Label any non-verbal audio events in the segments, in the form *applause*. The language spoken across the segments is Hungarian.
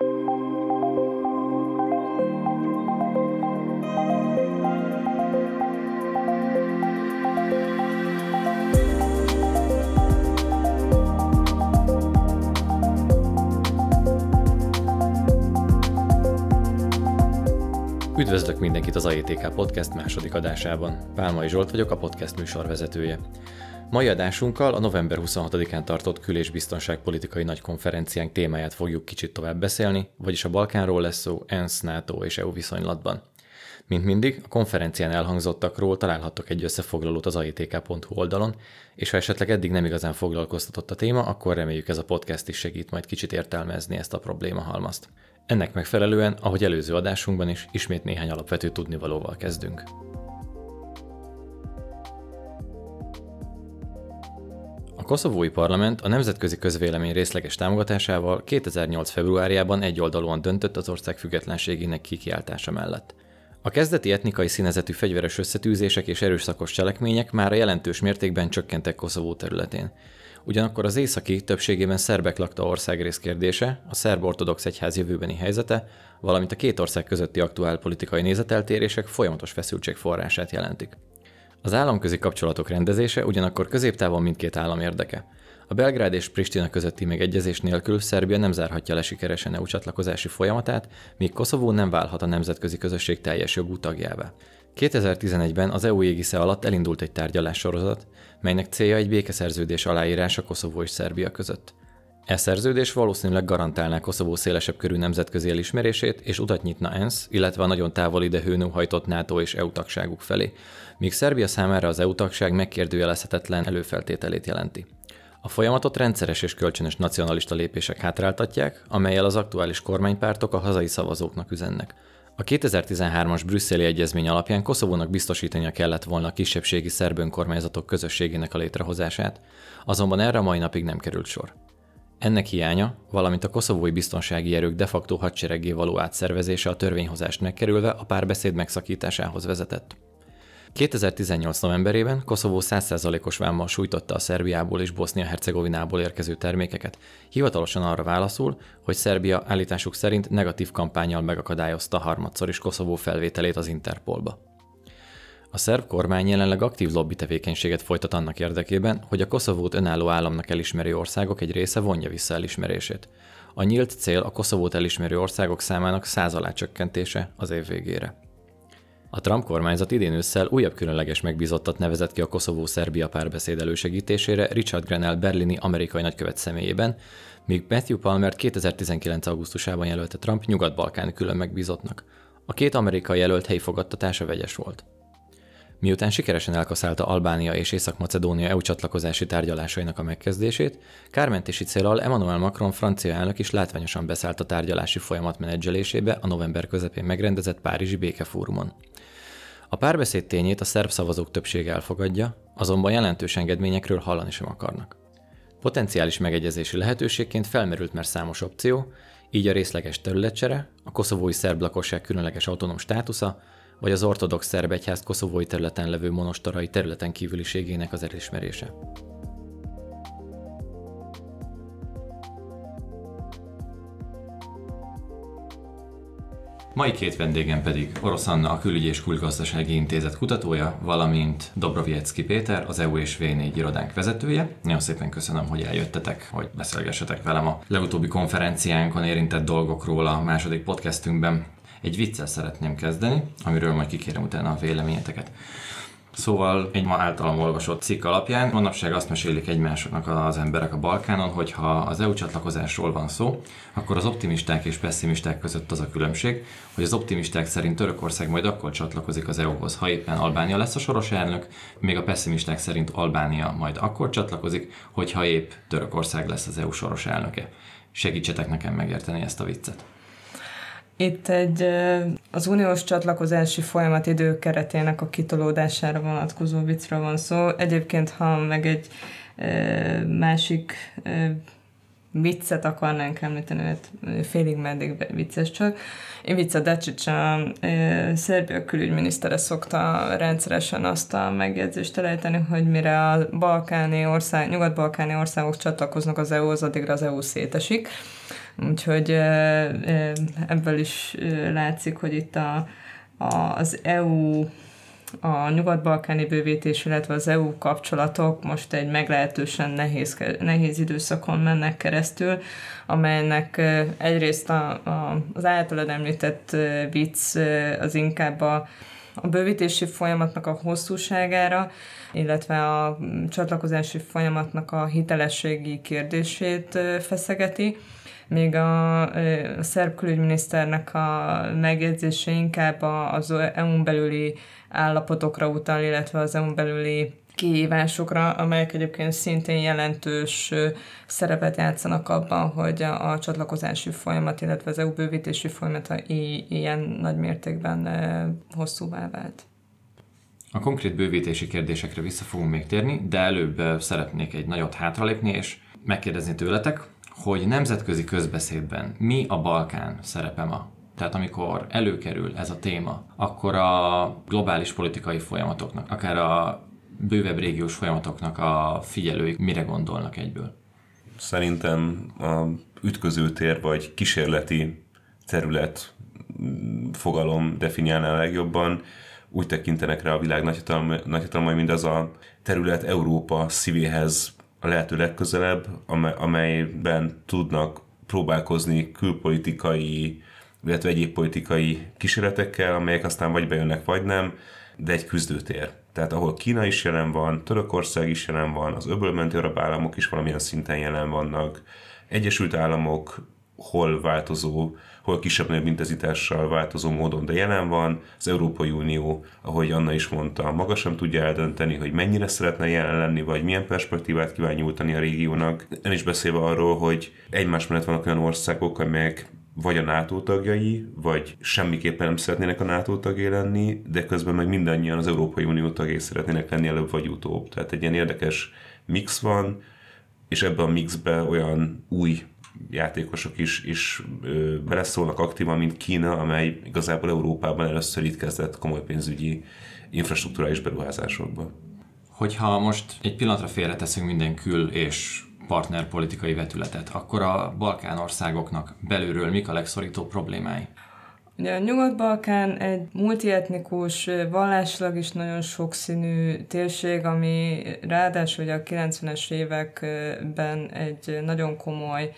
you Üdvözlök mindenkit az AETK Podcast második adásában. Pálmai Zsolt vagyok, a podcast műsorvezetője. Mai adásunkkal a november 26-án tartott kül- és biztonságpolitikai nagy konferenciánk témáját fogjuk kicsit tovább beszélni, vagyis a Balkánról lesz szó ENSZ, NATO és EU viszonylatban. Mint mindig, a konferencián elhangzottakról találhattok egy összefoglalót az aitk.hu oldalon, és ha esetleg eddig nem igazán foglalkoztatott a téma, akkor reméljük ez a podcast is segít majd kicsit értelmezni ezt a problémahalmazt. Ennek megfelelően, ahogy előző adásunkban is, ismét néhány alapvető tudnivalóval kezdünk. A koszovói parlament a nemzetközi közvélemény részleges támogatásával 2008. februárjában egyoldalúan döntött az ország függetlenségének kikiáltása mellett. A kezdeti etnikai színezetű fegyveres összetűzések és erőszakos cselekmények már a jelentős mértékben csökkentek Koszovó területén. Ugyanakkor az északi, többségében szerbek lakta országrész kérdése, a szerb-ortodox egyház jövőbeni helyzete, valamint a két ország közötti aktuál politikai nézeteltérések folyamatos feszültség forrását jelentik. Az államközi kapcsolatok rendezése ugyanakkor középtávon mindkét állam érdeke. A Belgrád és Pristina közötti megegyezés nélkül Szerbia nem zárhatja le sikeresen EU csatlakozási folyamatát, míg Koszovó nem válhat a nemzetközi közösség teljes jogú tagjává. 2011-ben az EU égisze alatt elindult egy tárgyalássorozat, melynek célja egy békeszerződés aláírása Koszovó és Szerbia között. E szerződés valószínűleg garantálná Koszovó szélesebb körű nemzetközi elismerését, és utat nyitna ENSZ, illetve a nagyon távoli de hajtott NATO és EU tagságuk felé, míg Szerbia számára az EU tagság megkérdőjelezhetetlen előfeltételét jelenti. A folyamatot rendszeres és kölcsönös nacionalista lépések hátráltatják, amelyel az aktuális kormánypártok a hazai szavazóknak üzennek. A 2013-as brüsszeli egyezmény alapján Koszovónak biztosítania kellett volna a kisebbségi szerb önkormányzatok közösségének a létrehozását, azonban erre a mai napig nem került sor. Ennek hiánya, valamint a koszovói biztonsági erők de facto hadseregé való átszervezése a törvényhozást megkerülve a párbeszéd megszakításához vezetett. 2018. novemberében Koszovó 100%-os vámmal sújtotta a Szerbiából és Bosznia-Hercegovinából érkező termékeket, hivatalosan arra válaszul, hogy Szerbia állításuk szerint negatív kampányjal megakadályozta harmadszor is Koszovó felvételét az Interpolba. A szerb kormány jelenleg aktív lobby tevékenységet folytat annak érdekében, hogy a Koszovót önálló államnak elismerő országok egy része vonja vissza elismerését. A nyílt cél a Koszovót elismerő országok számának száz alá csökkentése az év végére. A Trump kormányzat idén ősszel újabb különleges megbízottat nevezett ki a Koszovó-Szerbia párbeszéd elősegítésére Richard Grenell berlini amerikai nagykövet személyében, míg Matthew Palmer 2019. augusztusában jelölte Trump nyugat-balkáni külön megbízottnak. A két amerikai jelölt helyi fogadtatása vegyes volt. Miután sikeresen elkaszálta Albánia és Észak-Macedónia EU csatlakozási tárgyalásainak a megkezdését, kármentési célral Emmanuel Macron francia elnök is látványosan beszállt a tárgyalási folyamat menedzselésébe a november közepén megrendezett Párizsi békefórumon. A párbeszéd tényét a szerb szavazók többsége elfogadja, azonban jelentős engedményekről hallani sem akarnak. Potenciális megegyezési lehetőségként felmerült már számos opció, így a részleges területcsere, a koszovói szerb lakosság különleges autonóm státusza, vagy az ortodox szerb egyház koszovói területen levő monostorai területen kívüliségének az elismerése. Mai két vendégem pedig Orosz Anna, a Külügyi és Külgazdasági Intézet kutatója, valamint Dobroviecki Péter, az EU és V4 irodánk vezetője. Nagyon szépen köszönöm, hogy eljöttetek, hogy beszélgessetek velem a legutóbbi konferenciánkon érintett dolgokról a második podcastünkben. Egy viccel szeretném kezdeni, amiről majd kikérem utána a véleményeteket. Szóval egy ma általam olvasott cikk alapján manapság azt mesélik egymásoknak az emberek a Balkánon, hogy ha az EU csatlakozásról van szó, akkor az optimisták és pessimisták között az a különbség, hogy az optimisták szerint Törökország majd akkor csatlakozik az EU-hoz, ha éppen Albánia lesz a soros elnök, még a pessimisták szerint Albánia majd akkor csatlakozik, hogyha épp Törökország lesz az EU soros elnöke. Segítsetek nekem megérteni ezt a viccet. Itt egy az uniós csatlakozási folyamat időkeretének a kitolódására vonatkozó viccről van szó. Egyébként, ha meg egy másik viccet akarnánk említeni, mert félig meddig vicces csak. Ivica Dacic, a Szerbia külügyminisztere szokta rendszeresen azt a megjegyzést elejteni, hogy mire a balkáni ország, nyugat-balkáni országok csatlakoznak az EU-hoz, addigra az EU szétesik. Úgyhogy ebből is látszik, hogy itt a, a, az EU a nyugat-balkáni bővítés, illetve az EU kapcsolatok most egy meglehetősen nehéz, nehéz időszakon mennek keresztül, amelynek egyrészt a, a, az általad említett vicc az inkább a, a bővítési folyamatnak a hosszúságára, illetve a csatlakozási folyamatnak a hitelességi kérdését feszegeti, még a, a szerb külügyminiszternek a megjegyzése inkább az EU-n belüli állapotokra utal, illetve az EU-n belüli kihívásokra, amelyek egyébként szintén jelentős szerepet játszanak abban, hogy a, a csatlakozási folyamat, illetve az EU bővítési folyamata ilyen nagy mértékben hosszúvá vált. A konkrét bővítési kérdésekre vissza fogunk még térni, de előbb szeretnék egy nagyot hátralépni, és megkérdezni tőletek, hogy nemzetközi közbeszédben mi a Balkán szerepe ma? Tehát amikor előkerül ez a téma, akkor a globális politikai folyamatoknak, akár a bővebb régiós folyamatoknak a figyelői mire gondolnak egyből? Szerintem a ütközőtér vagy kísérleti terület mm, fogalom definiálná a legjobban. Úgy tekintenek rá a világ nagyhatalmai, mint az a terület Európa szívéhez a lehető legközelebb, amelyben tudnak próbálkozni külpolitikai, illetve egyéb politikai kísérletekkel, amelyek aztán vagy bejönnek, vagy nem, de egy küzdőtér. Tehát ahol Kína is jelen van, Törökország is jelen van, az öbölmenti arab államok is valamilyen szinten jelen vannak, Egyesült Államok hol változó, hol kisebb-nagyobb intenzitással változó módon, de jelen van. Az Európai Unió, ahogy Anna is mondta, maga sem tudja eldönteni, hogy mennyire szeretne jelen lenni, vagy milyen perspektívát kíván nyújtani a régiónak. Nem is beszélve arról, hogy egymás mellett vannak olyan országok, amelyek vagy a NATO tagjai, vagy semmiképpen nem szeretnének a NATO tagjai lenni, de közben meg mindannyian az Európai Unió tagjai szeretnének lenni előbb vagy utóbb. Tehát egy ilyen érdekes mix van, és ebben a mixbe olyan új játékosok is, is ö, beleszólnak aktívan, mint Kína, amely igazából Európában először itt kezdett komoly pénzügyi infrastruktúrális beruházásokba. Hogyha most egy pillanatra félreteszünk minden kül és partnerpolitikai vetületet, akkor a Balkán országoknak belülről mik a legszorítóbb problémái? Ugye a Nyugat-Balkán egy multietnikus, vallásilag is nagyon sokszínű térség, ami ráadásul ugye a 90-es években egy nagyon komoly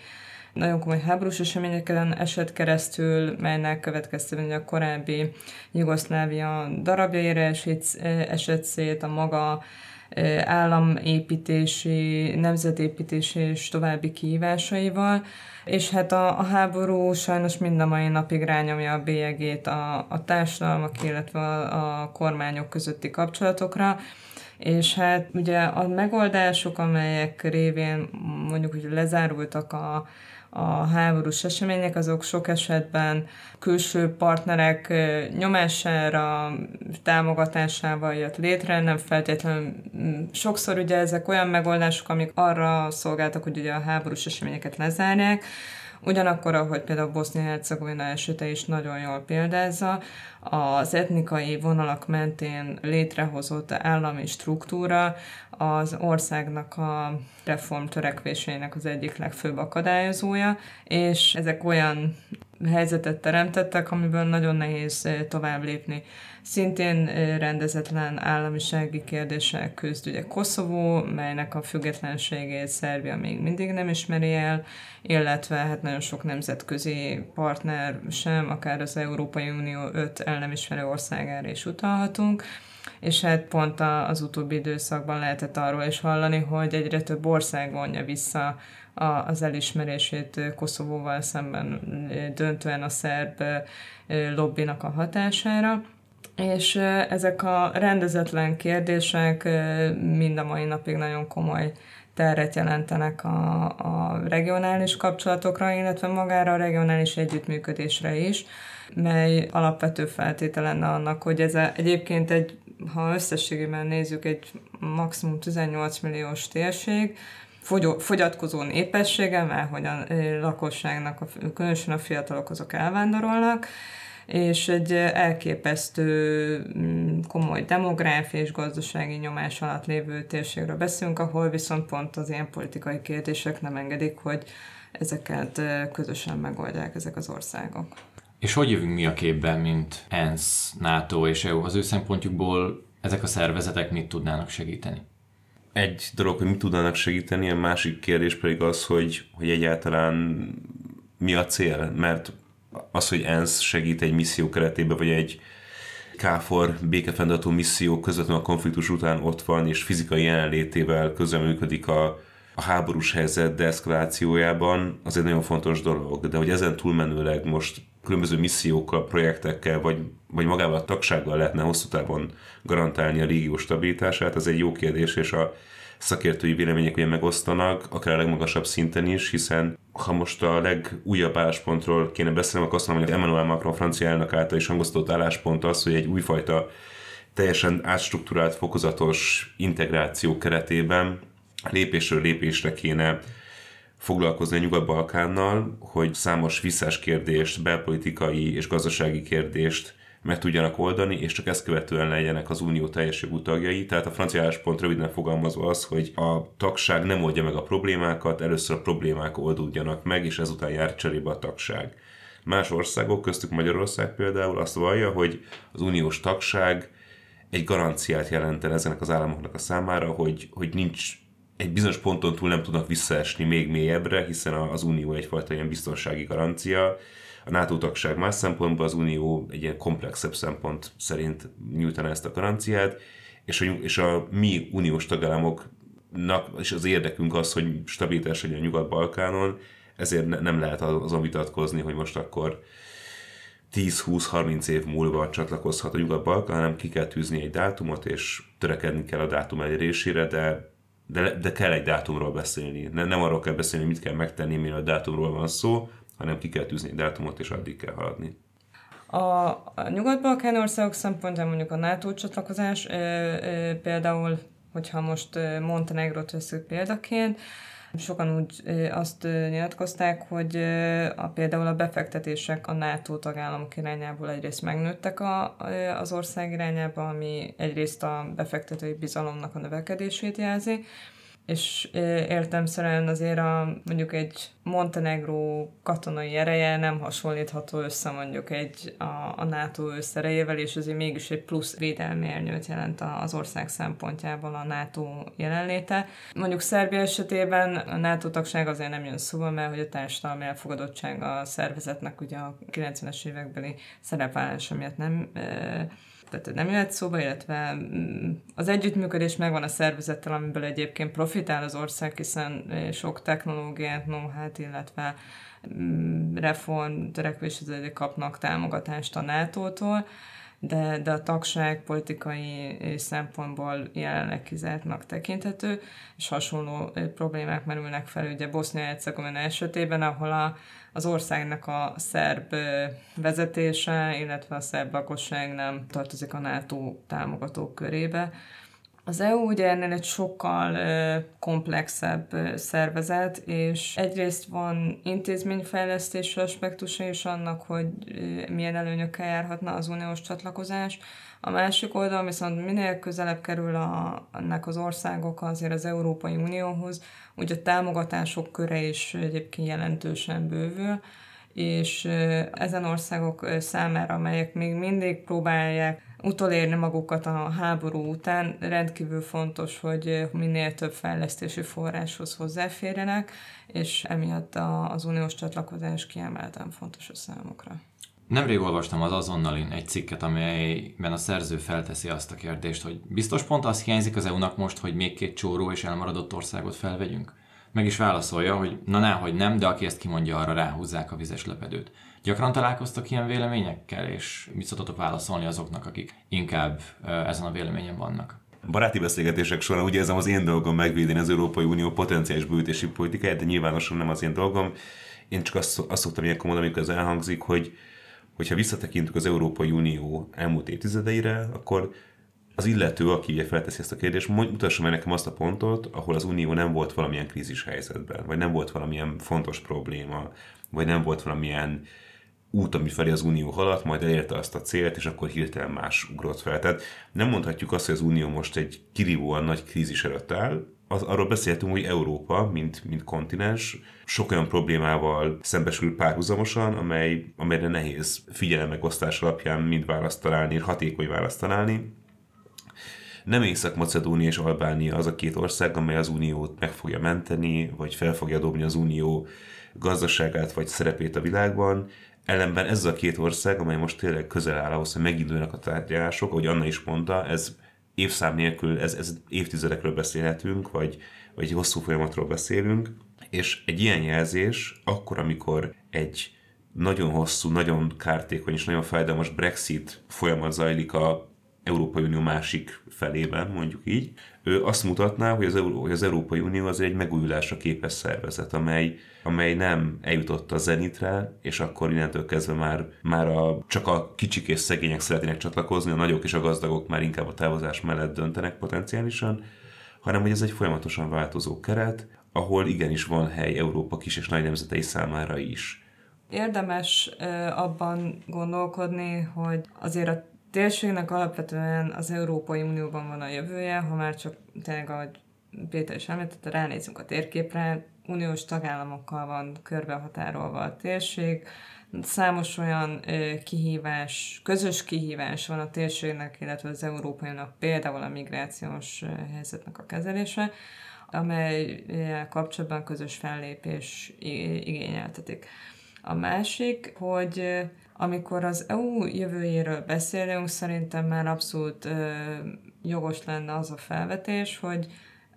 nagyon komoly háborús eseményeken esett keresztül, melynek következtében a korábbi Jugoszlávia darabjaira esett, esett szét, a maga államépítési, nemzetépítési és további kihívásaival, és hát a, a háború sajnos mind a mai napig rányomja a bélyegét a, a társadalmak, illetve a, a kormányok közötti kapcsolatokra, és hát ugye a megoldások, amelyek révén mondjuk, hogy lezárultak a, a háborús események, azok sok esetben külső partnerek nyomására, támogatásával jött létre, nem feltétlenül sokszor ugye ezek olyan megoldások, amik arra szolgáltak, hogy ugye a háborús eseményeket lezárják, Ugyanakkor, ahogy például Bosznia-Hercegovina esete is nagyon jól példázza, az etnikai vonalak mentén létrehozott állami struktúra az országnak a reform törekvéseinek az egyik legfőbb akadályozója, és ezek olyan helyzetet teremtettek, amiből nagyon nehéz tovább lépni. Szintén rendezetlen államisági kérdések küzd ugye Koszovó, melynek a függetlenségét Szerbia még mindig nem ismeri el, illetve hát nagyon sok nemzetközi partner sem, akár az Európai Unió öt el nem ismerő országára is utalhatunk és hát pont az utóbbi időszakban lehetett arról is hallani, hogy egyre több ország vonja vissza az elismerését Koszovóval szemben döntően a szerb lobbinak a hatására. És ezek a rendezetlen kérdések mind a mai napig nagyon komoly terret jelentenek a, a regionális kapcsolatokra, illetve magára a regionális együttműködésre is, mely alapvető feltétele lenne annak, hogy ez a, egyébként egy, ha összességében nézzük, egy maximum 18 milliós térség, fogyatkozó népessége, mert hogy a lakosságnak, különösen a fiatalok azok elvándorolnak, és egy elképesztő mm, komoly demográfiai és gazdasági nyomás alatt lévő térségről beszélünk, ahol viszont pont az ilyen politikai kérdések nem engedik, hogy ezeket közösen megoldják ezek az országok. És hogy jövünk mi a képben, mint ENSZ, NATO és EU? Az ő szempontjukból ezek a szervezetek mit tudnának segíteni? Egy dolog, hogy mit tudnának segíteni, a másik kérdés pedig az, hogy, hogy egyáltalán mi a cél, mert az, hogy ENSZ segít egy misszió keretében, vagy egy KFOR békefenntartó misszió közvetlenül a konfliktus után ott van, és fizikai jelenlétével közreműködik a, a háborús helyzet deeszkalációjában, az egy nagyon fontos dolog. De hogy ezen túlmenőleg most különböző missziókkal, projektekkel, vagy, vagy magával a tagsággal lehetne hosszú távon garantálni a régió stabilitását, az egy jó kérdés, és a szakértői vélemények ugye megosztanak, akár a legmagasabb szinten is, hiszen ha most a legújabb álláspontról kéne beszélni, akkor azt mondom, hogy Emmanuel Macron francia elnök által is hangoztatott álláspont az, hogy egy újfajta teljesen átstruktúrált, fokozatos integráció keretében lépésről lépésre kéne foglalkozni a Nyugat-Balkánnal, hogy számos visszás kérdést, belpolitikai és gazdasági kérdést meg tudjanak oldani, és csak ezt követően legyenek az unió teljes jogú tagjai. Tehát a francia álláspont röviden fogalmazva az, hogy a tagság nem oldja meg a problémákat, először a problémák oldódjanak meg, és ezután jár cserébe a tagság. Más országok, köztük Magyarország például azt vallja, hogy az uniós tagság egy garanciát jelenten ezenek az államoknak a számára, hogy, hogy nincs egy bizonyos ponton túl nem tudnak visszaesni még mélyebbre, hiszen az Unió egyfajta ilyen biztonsági garancia. A NATO tagság más szempontból, az Unió egy ilyen komplexebb szempont szerint nyújtaná ezt a garanciát, és a, és a mi uniós tagállamoknak és az érdekünk az, hogy stabilitás legyen a Nyugat-Balkánon, ezért ne, nem lehet azon vitatkozni, hogy most akkor 10-20-30 év múlva csatlakozhat a Nyugat-Balkán, hanem ki kell tűzni egy dátumot, és törekedni kell a dátum elérésére, de de, de kell egy dátumról beszélni. Ne, nem arról kell beszélni, mit kell megtenni, mire a dátumról van szó, hanem ki kell tűzni egy dátumot, és addig kell haladni. A, a nyugat-balkán országok szempontjából mondjuk a NATO csatlakozás, e, e, például, hogyha most Montenegrót veszük példaként, Sokan úgy azt nyilatkozták, hogy a, például a befektetések a NATO tagállamok irányából egyrészt megnőttek a, az ország irányába, ami egyrészt a befektetői bizalomnak a növekedését jelzi, és értemszerűen azért a, mondjuk egy Montenegró katonai ereje nem hasonlítható össze mondjuk egy a, a NATO összerejével, és azért mégis egy plusz védelmi ernyőt jelent az ország szempontjából a NATO jelenléte. Mondjuk Szerbia esetében a NATO tagság azért nem jön szóba, mert hogy a társadalmi elfogadottság a szervezetnek ugye a 90-es évekbeli szerepállása miatt nem tehát nem jöhet szóba, illetve mm, az együttműködés megvan a szervezettel, amiből egyébként profitál az ország, hiszen sok technológiát, know illetve mm, reform törekvéshez kapnak támogatást a NATO-tól, de, de a tagság politikai szempontból jelenleg kizártnak tekinthető, és hasonló problémák merülnek fel ugye Bosznia-Hercegovina esetében, ahol a, az országnak a szerb vezetése, illetve a szerb lakosság nem tartozik a NATO támogatók körébe. Az EU ugye ennél egy sokkal komplexebb szervezet, és egyrészt van intézményfejlesztési aspektusa is annak, hogy milyen előnyökkel járhatna az uniós csatlakozás. A másik oldal viszont minél közelebb kerül a, ennek az országok azért az Európai Unióhoz, úgy a támogatások köre is egyébként jelentősen bővül, és ezen országok számára, amelyek még mindig próbálják utolérni magukat a háború után, rendkívül fontos, hogy minél több fejlesztési forráshoz hozzáférjenek, és emiatt az uniós csatlakozás kiemelten fontos a számukra. Nemrég olvastam az azonnalin egy cikket, amelyben a szerző felteszi azt a kérdést, hogy biztos pont az hiányzik az EU-nak most, hogy még két csóró és elmaradott országot felvegyünk? Meg is válaszolja, hogy na náhogy nem, de aki ezt kimondja, arra ráhúzzák a vizes lepedőt. Gyakran találkoztak ilyen véleményekkel, és mit szoktatok válaszolni azoknak, akik inkább ezen a véleményen vannak? baráti beszélgetések során úgy érzem az én dolgom megvédeni az Európai Unió potenciális bővítési politikáját, de nyilvánosan nem az én dolgom. Én csak azt, azt szoktam ilyenkor mondani, amikor ez elhangzik, hogy hogyha visszatekintünk az Európai Unió elmúlt évtizedeire, akkor az illető, aki felteszi ezt a kérdést, mutassa meg nekem azt a pontot, ahol az Unió nem volt valamilyen krízis helyzetben, vagy nem volt valamilyen fontos probléma, vagy nem volt valamilyen út, ami felé az Unió haladt, majd elérte azt a célt, és akkor hirtelen más ugrott fel. Tehát nem mondhatjuk azt, hogy az Unió most egy kirívóan nagy krízis előtt áll, az, arról beszéltünk, hogy Európa, mint, mint kontinens, sok olyan problémával szembesül párhuzamosan, amely, amelyre nehéz figyelemegosztás alapján mind választ találni, hatékony választ találni. Nem Észak-Macedónia és Albánia az a két ország, amely az uniót meg fogja menteni, vagy fel fogja dobni az unió gazdaságát vagy szerepét a világban. Ellenben ez a két ország, amely most tényleg közel áll ahhoz, hogy meginduljanak a tárgyalások, ahogy Anna is mondta, ez évszám nélkül, ez, ez évtizedekről beszélhetünk, vagy, vagy hosszú folyamatról beszélünk, és egy ilyen jelzés akkor, amikor egy nagyon hosszú, nagyon kártékony és nagyon fájdalmas Brexit folyamat zajlik a Európai Unió másik felében, mondjuk így, azt mutatná, hogy az, Euró- hogy az Európai Unió az egy megújulásra képes szervezet, amely, amely nem eljutott a zenitre, és akkor innentől kezdve már, már a, csak a kicsik és szegények szeretnének csatlakozni, a nagyok és a gazdagok már inkább a távozás mellett döntenek potenciálisan, hanem hogy ez egy folyamatosan változó keret, ahol igenis van hely Európa kis és nagy nemzetei számára is. Érdemes abban gondolkodni, hogy azért a térségnek alapvetően az Európai Unióban van a jövője, ha már csak tényleg, ahogy Péter is említette, ránézünk a térképre, uniós tagállamokkal van körbehatárolva a térség, számos olyan kihívás, közös kihívás van a térségnek, illetve az Európai Uniónak, például a migrációs helyzetnek a kezelése, amely kapcsolatban közös fellépés igényeltetik. A másik, hogy amikor az EU jövőjéről beszélünk, szerintem már abszolút ö, jogos lenne az a felvetés, hogy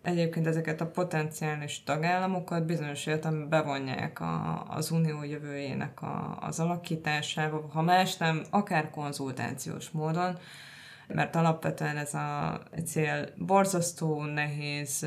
egyébként ezeket a potenciális tagállamokat bizonyos értelemben bevonják a, az unió jövőjének a, az alakításába, ha más nem, akár konzultációs módon, mert alapvetően ez a cél borzasztó nehéz,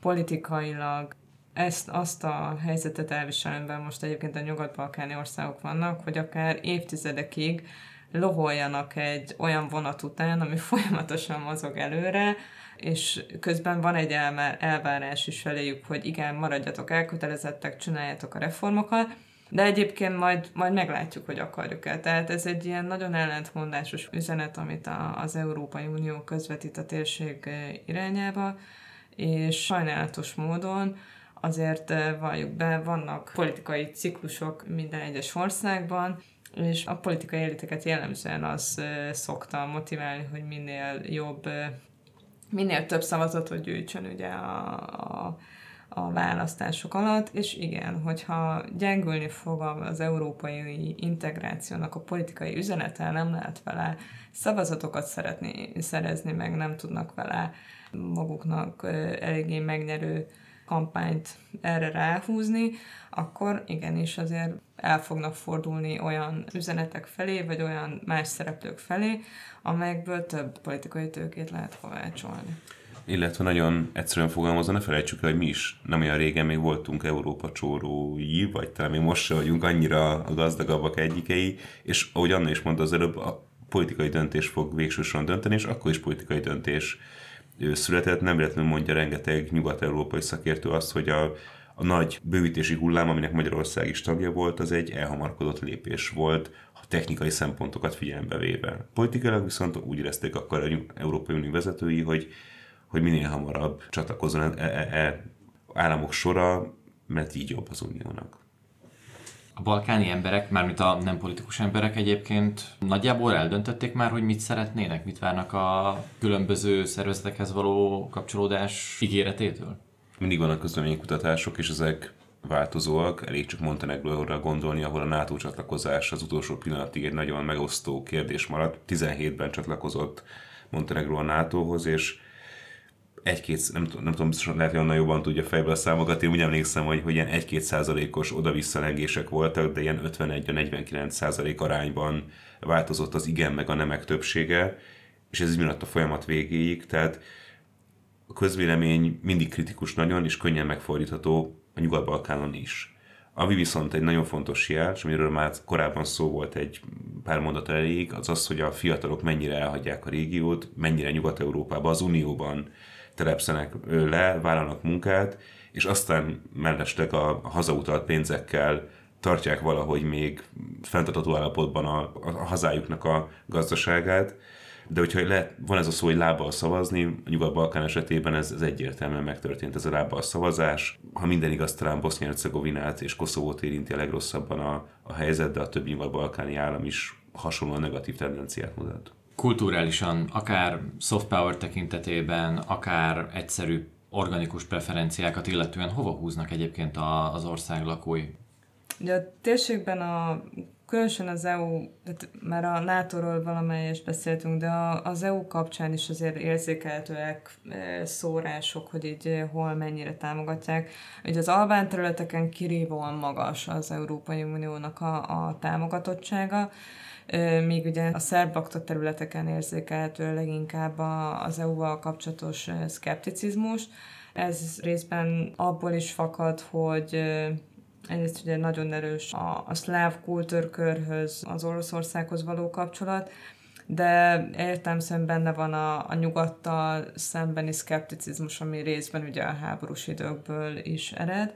politikailag ezt, azt a helyzetet elviselően most egyébként a nyugat-balkáni országok vannak, hogy akár évtizedekig loholjanak egy olyan vonat után, ami *laughs* folyamatosan mozog előre, és közben van egy elvárás is feléjük, hogy igen, maradjatok elkötelezettek, csináljátok a reformokat, de egyébként majd, majd meglátjuk, hogy akarjuk-e. Tehát ez egy ilyen nagyon ellentmondásos üzenet, amit a, az Európai Unió közvetít a térség irányába, és sajnálatos módon azért valljuk be, vannak politikai ciklusok minden egyes országban, és a politikai eliteket jellemzően az szokta motiválni, hogy minél jobb, minél több szavazatot gyűjtsön ugye a, a, a választások alatt, és igen, hogyha gyengülni fog az európai integrációnak a politikai üzenete, nem lehet vele szavazatokat szeretni, szerezni, meg nem tudnak vele maguknak eléggé megnyerő kampányt erre ráhúzni, akkor igenis azért el fognak fordulni olyan üzenetek felé, vagy olyan más szereplők felé, amelyekből több politikai tőkét lehet kovácsolni. Illetve nagyon egyszerűen fogalmazva, ne felejtsük el, hogy mi is nem olyan régen még voltunk Európa csórói, vagy talán még most se vagyunk annyira a gazdagabbak egyikei, és ahogy Anna is mondta az előbb, a politikai döntés fog végsősorban dönteni, és akkor is politikai döntés született, nem véletlenül mondja rengeteg nyugat-európai szakértő azt, hogy a, a nagy bővítési hullám, aminek Magyarország is tagja volt, az egy elhamarkodott lépés volt, a technikai szempontokat figyelembe véve. Politikailag viszont úgy érezték akkor a Európai Unió vezetői, hogy, hogy minél hamarabb csatlakozzon e, e, e államok sora, mert így jobb az uniónak. A balkáni emberek, mármint a nem politikus emberek egyébként nagyjából eldöntötték már, hogy mit szeretnének, mit várnak a különböző szervezetekhez való kapcsolódás ígéretétől? Mindig vannak közleménykutatások, és ezek változóak. Elég csak Montenegróra gondolni, ahol a NATO csatlakozás az utolsó pillanatig egy nagyon megosztó kérdés maradt. 17-ben csatlakozott Montenegró a NATO-hoz, és egy-két, nem, nem tudom, biztosan lehet, hogy onnan jobban tudja fejbe a számokat. Én úgy emlékszem, hogy, hogy ilyen 1-2 százalékos oda-vissza lengések voltak, de ilyen 51-49 százalék arányban változott az igen meg a nemek többsége, és ez így maradt a folyamat végéig, tehát a közvélemény mindig kritikus nagyon, és könnyen megfordítható a Nyugat-Balkánon is. Ami viszont egy nagyon fontos jel, és amiről már korábban szó volt egy pár mondat elég, az az, hogy a fiatalok mennyire elhagyják a régiót, mennyire Nyugat-Európában, az Unióban telepszenek le, vállalnak munkát, és aztán mellesleg a, hazautalt pénzekkel tartják valahogy még fenntartató állapotban a, a hazájuknak a gazdaságát. de hogyha lehet, van ez a szó, hogy lábbal szavazni, a Nyugat-Balkán esetében ez, ez egyértelműen megtörtént, ez a lábbal szavazás. Ha minden igaz, talán Bosznia-Hercegovinát és Koszovót érinti a legrosszabban a, a helyzet, de a többi nyugat-balkáni állam is hasonlóan negatív tendenciát mutat. Kulturálisan, akár soft power tekintetében, akár egyszerű organikus preferenciákat illetően hova húznak egyébként az ország lakói? Ugye a térségben a különösen az EU, tehát már a NATO-ról valamelyes beszéltünk, de az EU kapcsán is azért érzékelhetőek e, szórások, hogy így e, hol mennyire támogatják. Ugye az albán területeken kirívóan magas az Európai Uniónak a, a támogatottsága, míg ugye a szerb területeken érzékelhető leginkább az EU-val kapcsolatos szkepticizmus. Ez részben abból is fakad, hogy Egyrészt ugye nagyon erős a, a szláv kultúrkörhöz, az Oroszországhoz való kapcsolat, de értem szemben benne van a, a nyugattal szembeni szkepticizmus, ami részben ugye a háborús időkből is ered,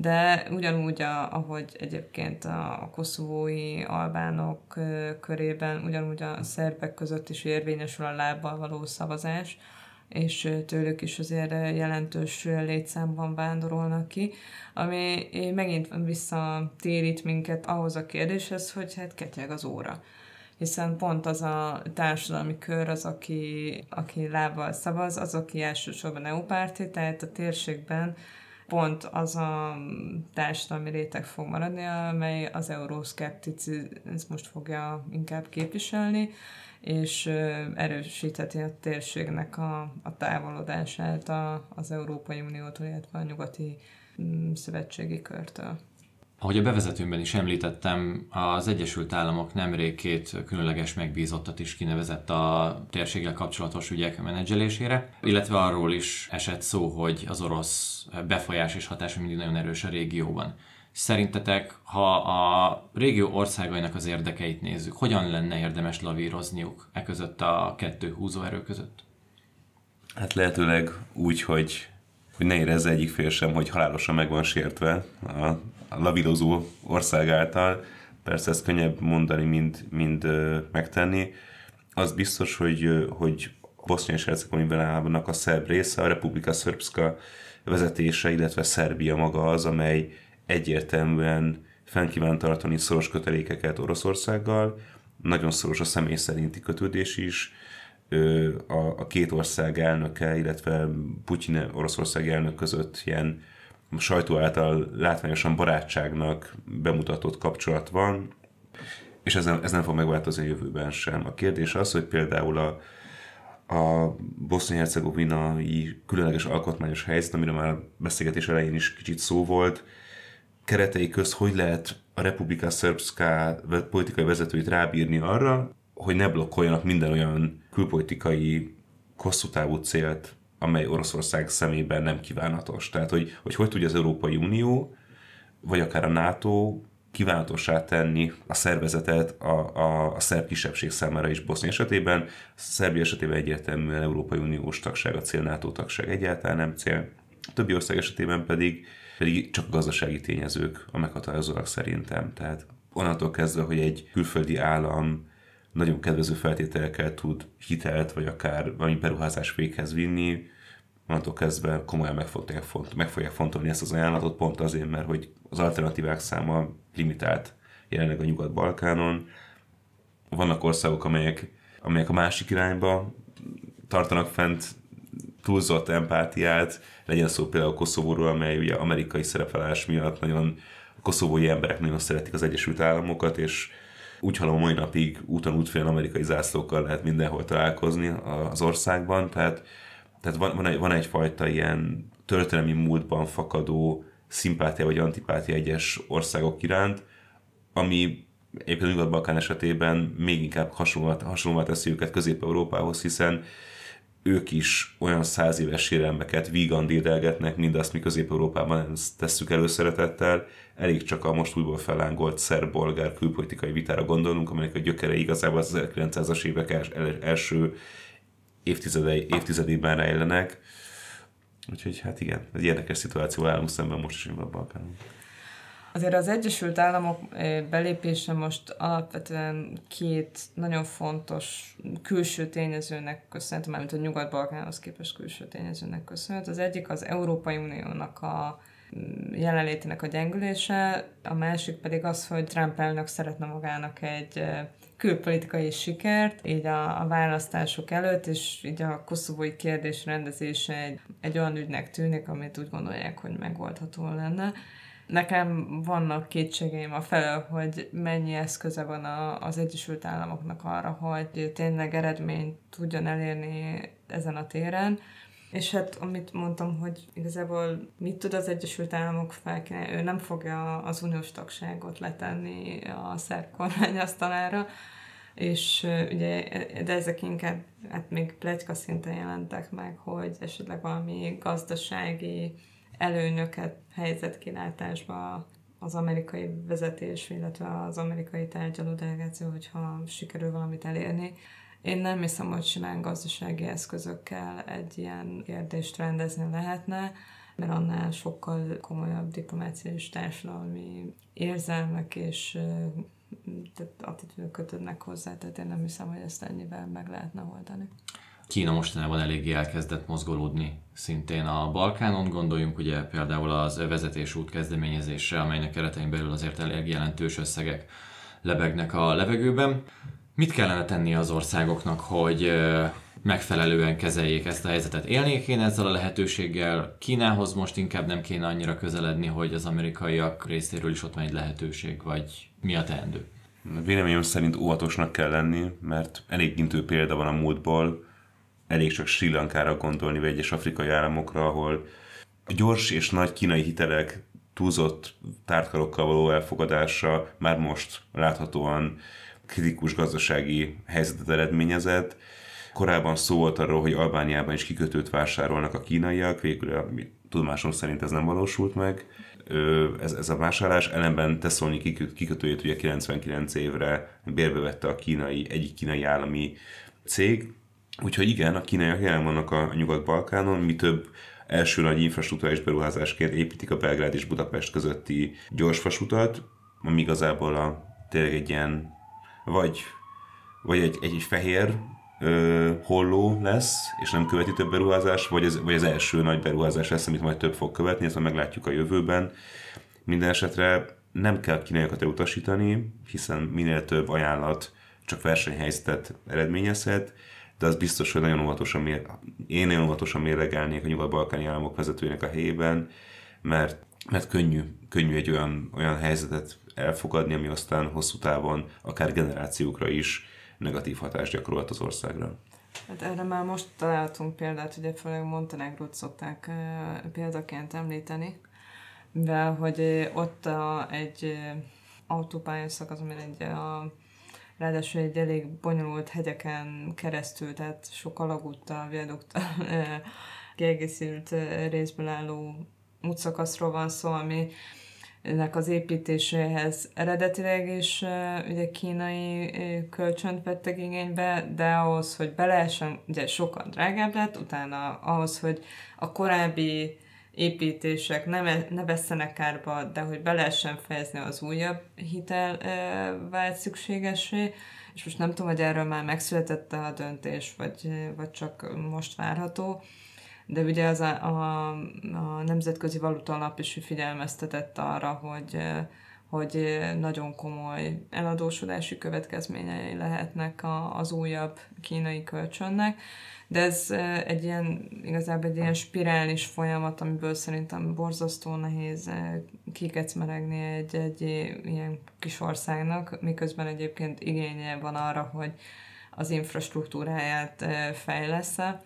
de ugyanúgy, a, ahogy egyébként a koszovói albánok körében, ugyanúgy a szerbek között is érvényesül a lábbal való szavazás, és tőlük is azért jelentős létszámban vándorolnak ki, ami megint visszatérít minket ahhoz a kérdéshez, hogy hát ketyeg az óra. Hiszen pont az a társadalmi kör az, aki, aki lábbal szavaz, az, aki elsősorban neopárti, tehát a térségben pont az a társadalmi réteg fog maradni, amely az euroszkepticizmust fogja inkább képviselni, és erősítheti a térségnek a, a távolodását a, az Európai Uniótól, illetve a nyugati mm, szövetségi körtől. Ahogy a bevezetőmben is említettem, az Egyesült Államok nemrég két különleges megbízottat is kinevezett a térséggel kapcsolatos ügyek menedzselésére, illetve arról is esett szó, hogy az orosz befolyás és hatása mindig nagyon erős a régióban. Szerintetek, ha a régió országainak az érdekeit nézzük, hogyan lenne érdemes lavírozniuk e között a kettő húzóerő között? Hát lehetőleg úgy, hogy, hogy ne érezze egyik fél sem, hogy halálosan meg van sértve a, a lavírozó ország által. Persze ezt könnyebb mondani, mint, mint megtenni. Az biztos, hogy, hogy Bosznia és Hercegovinának a szerb része, a Republika Srpska vezetése, illetve Szerbia maga az, amely egyértelműen fenn kíván tartani szoros kötelékeket Oroszországgal, nagyon szoros a személy szerinti kötődés is, a, a két ország elnöke, illetve Putyin Oroszország elnök között ilyen sajtó által látványosan barátságnak bemutatott kapcsolat van, és ez nem, ez nem fog megváltozni a jövőben sem. A kérdés az, hogy például a, a bosznia-hercegovinai különleges alkotmányos helyzet, amiről már a beszélgetés elején is kicsit szó volt, keretei közt hogy lehet a Republika Srpska politikai vezetőit rábírni arra, hogy ne blokkoljanak minden olyan külpolitikai hosszú távú célt, amely Oroszország szemében nem kívánatos. Tehát, hogy hogy, hogy tudja az Európai Unió, vagy akár a NATO kívánatosá tenni a szervezetet a, a, a szerb kisebbség számára is Bosznia esetében. Szerbia esetében egyértelműen Európai Uniós tagság a cél, NATO tagság egyáltalán nem cél. A többi ország esetében pedig pedig csak gazdasági tényezők a meghatározóak szerintem. Tehát onnantól kezdve, hogy egy külföldi állam nagyon kedvező feltételekkel tud hitelt, vagy akár valami beruházás véghez vinni, onnantól kezdve komolyan meg fogják, font, meg fogják fontolni ezt az ajánlatot, pont azért, mert hogy az alternatívák száma limitált jelenleg a Nyugat-Balkánon. Vannak országok, amelyek, amelyek a másik irányba tartanak fent túlzott empátiát, legyen szó például Koszovóról, amely ugye amerikai szerepelás miatt nagyon a koszovói emberek nagyon szeretik az Egyesült Államokat, és úgy hallom, mai napig úton útfélen amerikai zászlókkal lehet mindenhol találkozni az országban, tehát, tehát van, van, egy, van egyfajta ilyen történelmi múltban fakadó szimpátia vagy antipátia egyes országok iránt, ami egyébként Nyugat-Balkán esetében még inkább hasonlóvá teszi őket Közép-Európához, hiszen ők is olyan száz éves sérelmeket vígan dédelgetnek, mindazt mi Közép-Európában tesszük előszeretettel. Elég csak a most újból fellángolt szerb-bolgár külpolitikai vitára gondolnunk, amelyek a gyökerei igazából az 1900-as évek első évtizedében rejlenek. Úgyhogy hát igen, egy érdekes szituáció állunk szemben most is a Balkánon. Azért az Egyesült Államok belépése most alapvetően két nagyon fontos külső tényezőnek köszönhető, mármint a Nyugat-Balkánhoz képest külső tényezőnek köszönhető. Az egyik az Európai Uniónak a jelenlétének a gyengülése, a másik pedig az, hogy Trump elnök szeretne magának egy külpolitikai sikert, így a, a választások előtt, és így a koszovói kérdés rendezése egy, egy olyan ügynek tűnik, amit úgy gondolják, hogy megoldható lenne. Nekem vannak kétségeim a felől, hogy mennyi eszköze van a, az Egyesült Államoknak arra, hogy tényleg eredményt tudjon elérni ezen a téren. És hát amit mondtam, hogy igazából mit tud az Egyesült Államok felkínálni, ő nem fogja az uniós tagságot letenni a szerb kormány és ugye, de ezek inkább hát még plegyka szinten jelentek meg, hogy esetleg valami gazdasági előnyöket helyzetkilátásba az amerikai vezetés, illetve az amerikai tárgyaló delegáció, hogyha sikerül valamit elérni. Én nem hiszem, hogy simán gazdasági eszközökkel egy ilyen kérdést rendezni lehetne, mert annál sokkal komolyabb diplomáciai és társadalmi érzelmek és attitűdök kötődnek hozzá, tehát én nem hiszem, hogy ezt ennyivel meg lehetne oldani. Kína mostanában eléggé elkezdett mozgolódni szintén a Balkánon. Gondoljunk ugye például az vezetés út kezdeményezésre, amelynek keretein belül azért elég jelentős összegek lebegnek a levegőben. Mit kellene tenni az országoknak, hogy megfelelően kezeljék ezt a helyzetet? Élnék én ezzel a lehetőséggel? Kínához most inkább nem kéne annyira közeledni, hogy az amerikaiak részéről is ott van egy lehetőség, vagy mi a teendő? Véleményem szerint óvatosnak kell lenni, mert elég intő példa van a múltból, elég csak Sri Lankára gondolni, vagy egyes afrikai államokra, ahol gyors és nagy kínai hitelek túlzott tártkarokkal való elfogadása már most láthatóan kritikus gazdasági helyzetet eredményezett. Korábban szó volt arról, hogy Albániában is kikötőt vásárolnak a kínaiak, végül a tudomásom szerint ez nem valósult meg. Ez, ez a vásárlás ellenben Tesszolnyi kikötőjét ugye 99 évre bérbe vette a kínai, egyik kínai állami cég, Úgyhogy igen, a kínaiak jelen vannak a Nyugat-Balkánon, mi több első nagy infrastruktúrális beruházásként építik a Belgrád és Budapest közötti gyorsvasutat, ami igazából a, tényleg egy ilyen, vagy, vagy egy, egy, egy fehér ö, holló lesz, és nem követi több beruházás, vagy ez, vagy az első nagy beruházás lesz, amit majd több fog követni, ezt meglátjuk a jövőben. Minden esetre nem kell kínaiakat elutasítani, hiszen minél több ajánlat csak versenyhelyzetet eredményezhet, de az biztos, hogy nagyon óvatosan, én nagyon óvatosan mérlegelnék a nyugat-balkáni államok vezetőinek a helyében, mert, mert könnyű, könnyű egy olyan, olyan helyzetet elfogadni, ami aztán hosszú távon, akár generációkra is negatív hatást gyakorolhat az országra. Hát erre már most találtunk példát, ugye főleg Montenegrót szokták példaként említeni, de hogy ott a, egy autópályaszakasz, ami egy a ráadásul egy elég bonyolult hegyeken keresztül, tehát sok alagúttal, viaduktal kiegészült részből álló útszakaszról van szó, ami ennek az építéséhez. Eredetileg is ugye kínai kölcsönt vettek igénybe, de ahhoz, hogy be lehessen, ugye sokkal drágább lett, utána ahhoz, hogy a korábbi építések ne, ne vesztenek kárba, de hogy be lehessen fejezni az újabb hitel e, vált szükségesé, és most nem tudom, hogy erről már megszületett a döntés, vagy, vagy csak most várható, de ugye az a, a, a Nemzetközi Valuta Alap is figyelmeztetett arra, hogy hogy nagyon komoly eladósodási következményei lehetnek a, az újabb kínai kölcsönnek, de ez egy ilyen, igazából egy ilyen spirális folyamat, amiből szerintem borzasztó nehéz kikecmeregni egy, egy ilyen kis országnak, miközben egyébként igénye van arra, hogy az infrastruktúráját fejlesz-e.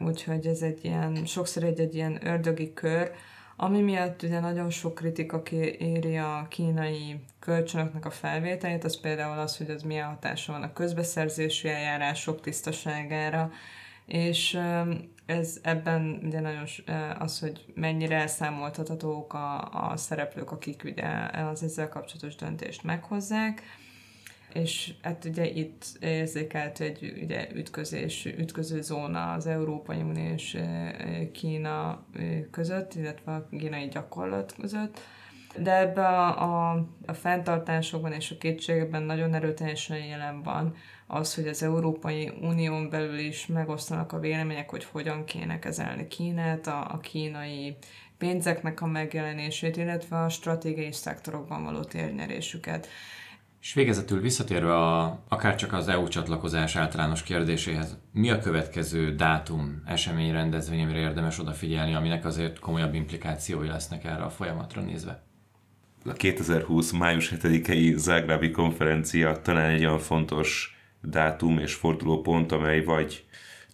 Úgyhogy ez egy ilyen, sokszor egy, egy ilyen ördögi kör, ami miatt ugye nagyon sok kritika éri a kínai kölcsönöknek a felvételét, az például az, hogy az milyen hatása van a közbeszerzési eljárások tisztaságára, és ez ebben ugye nagyon az, hogy mennyire elszámoltathatók a, a szereplők, akik ugye az ezzel kapcsolatos döntést meghozzák, és hát ugye itt érzékelt egy ugye ütközés, ütköző zóna az Európai Unió és Kína között, illetve a kínai gyakorlat között, De ebbe a, a, a fenntartásokban és a kétségekben nagyon erőteljesen jelen van az, hogy az Európai Unión belül is megosztanak a vélemények, hogy hogyan kéne kezelni Kínát, a, a kínai pénzeknek a megjelenését, illetve a stratégiai szektorokban való térnyerésüket. És végezetül visszatérve a, akár csak az EU csatlakozás általános kérdéséhez, mi a következő dátum, esemény, rendezvény, amire érdemes odafigyelni, aminek azért komolyabb implikációi lesznek erre a folyamatra nézve? A 2020. május 7-i Zágrábi konferencia talán egy olyan fontos dátum és fordulópont, amely vagy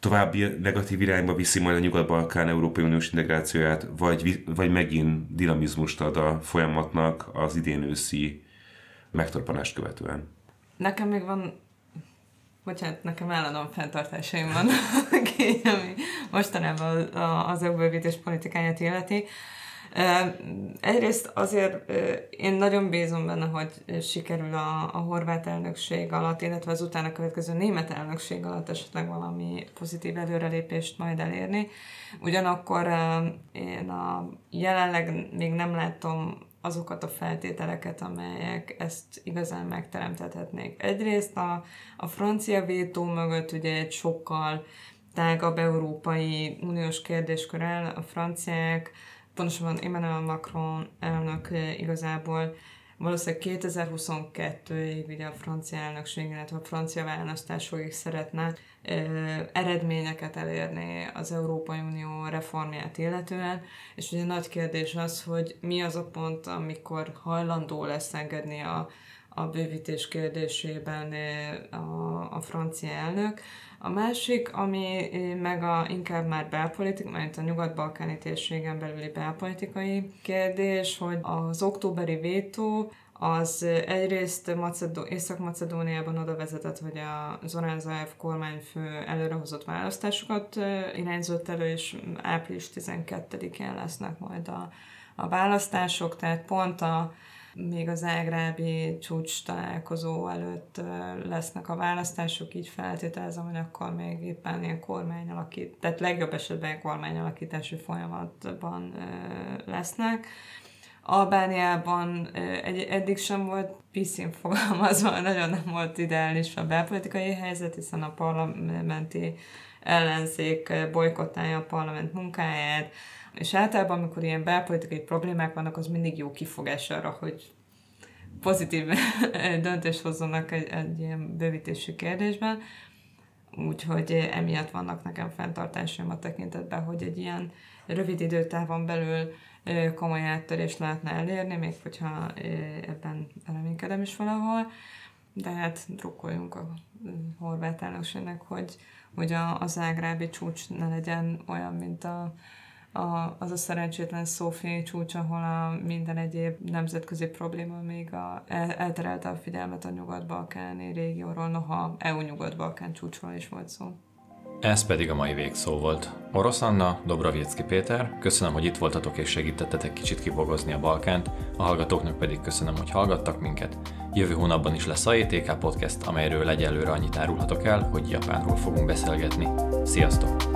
további negatív irányba viszi majd a Nyugat-Balkán Európai Uniós integrációját, vagy, vagy megint dinamizmust ad a folyamatnak az idén őszi megtorpanást követően. Nekem még van bocsánat, nekem állandóan fenntartásaim van, *laughs* ami mostanában az EU bővítés politikáját illeti. Egyrészt azért én nagyon bízom benne, hogy sikerül a, a horvát elnökség alatt, illetve az utána következő német elnökség alatt esetleg valami pozitív előrelépést majd elérni. Ugyanakkor én a, jelenleg még nem látom azokat a feltételeket, amelyek ezt igazán megteremtethetnék. Egyrészt a, a francia vétó mögött ugye egy sokkal tágabb európai uniós kérdéskör el, a franciák, pontosabban Emmanuel Macron elnök igazából valószínűleg 2022-ig ugye a francia elnökség, illetve a francia választásokig szeretne eredményeket elérni az Európai Unió reformját illetően, és ugye nagy kérdés az, hogy mi az a pont, amikor hajlandó lesz engedni a, a bővítés kérdésében a, a francia elnök, a másik, ami meg a, inkább már belpolitik, mert a nyugat-balkáni térségen belüli belpolitikai kérdés, hogy az októberi vétó az egyrészt Macedó- Észak-Macedóniában oda vezetett, hogy a Zorán Zaev kormányfő előrehozott választásokat irányzott elő, és április 12-én lesznek majd a, a választások, tehát pont a, még az ágrábi csúcs találkozó előtt lesznek a választások, így feltételezem, hogy akkor még éppen ilyen kormányalakít, tehát legjobb esetben kormányalakítási folyamatban lesznek. Albániában egy, eddig sem volt piszin fogalmazva, *laughs* nagyon nem volt ideális a belpolitikai helyzet, hiszen a parlamenti ellenzék bolykottálja a parlament munkáját, és általában, amikor ilyen belpolitikai problémák vannak, az mindig jó kifogás arra, hogy pozitív *laughs* döntést hozzanak egy, egy ilyen bővítési kérdésben. Úgyhogy emiatt vannak nekem fenntartásaim a tekintetben, hogy egy ilyen rövid időtávon belül komoly áttörést lehetne elérni, még hogyha ebben reménykedem is valahol. De hát drukkoljunk a horvát elnökségnek, hogy, hogy a, az ágrábi csúcs ne legyen olyan, mint a a, az a szerencsétlen Szófi csúcs, ahol a minden egyéb nemzetközi probléma még a, el, elterelte a figyelmet a nyugat-balkáni régióról, noha EU nyugat-balkán csúcsról is volt szó. Ez pedig a mai végszó volt. Orosz Anna, Dobroviecki Péter, köszönöm, hogy itt voltatok és segítettetek kicsit kibogozni a Balkánt, a hallgatóknak pedig köszönöm, hogy hallgattak minket. Jövő hónapban is lesz a ETK Podcast, amelyről egyelőre annyit árulhatok el, hogy Japánról fogunk beszélgetni. Sziasztok!